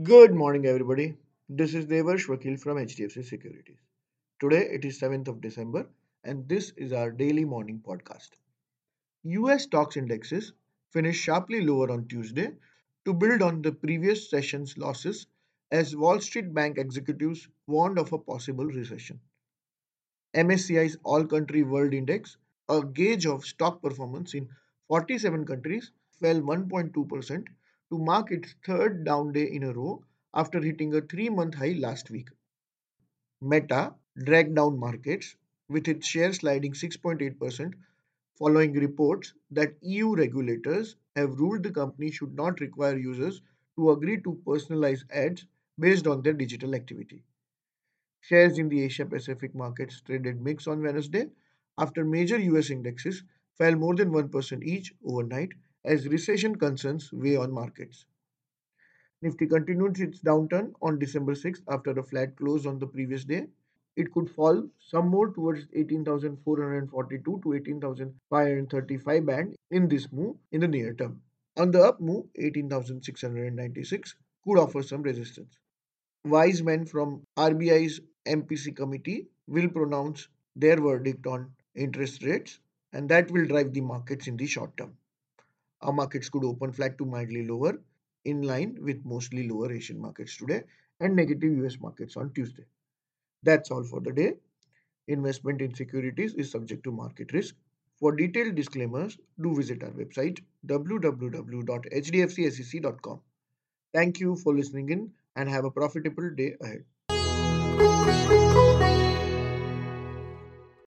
Good morning, everybody. This is Devarsh Vakil from HDFC Securities. Today it is 7th of December, and this is our daily morning podcast. US stocks indexes finished sharply lower on Tuesday to build on the previous session's losses as Wall Street bank executives warned of a possible recession. MSCI's All Country World Index, a gauge of stock performance in 47 countries, fell 1.2% to mark its third down day in a row after hitting a three month high last week. Meta dragged down markets with its share sliding 6.8% following reports that EU regulators have ruled the company should not require users to agree to personalized ads based on their digital activity. Shares in the Asia Pacific markets traded mixed on Wednesday after major US indexes fell more than 1% each overnight as recession concerns weigh on markets. Nifty continued its downturn on December 6th after a flat close on the previous day. It could fall some more towards 18,442 to 18,535 band in this move in the near term. On the up move, 18,696 could offer some resistance. Wise men from RBI's MPC committee will pronounce their verdict on interest rates, and that will drive the markets in the short term. Our markets could open flat to mildly lower, in line with mostly lower Asian markets today and negative US markets on Tuesday. That's all for the day. Investment in securities is subject to market risk. For detailed disclaimers, do visit our website www.hdfcsec.com. Thank you for listening in and have a profitable day ahead.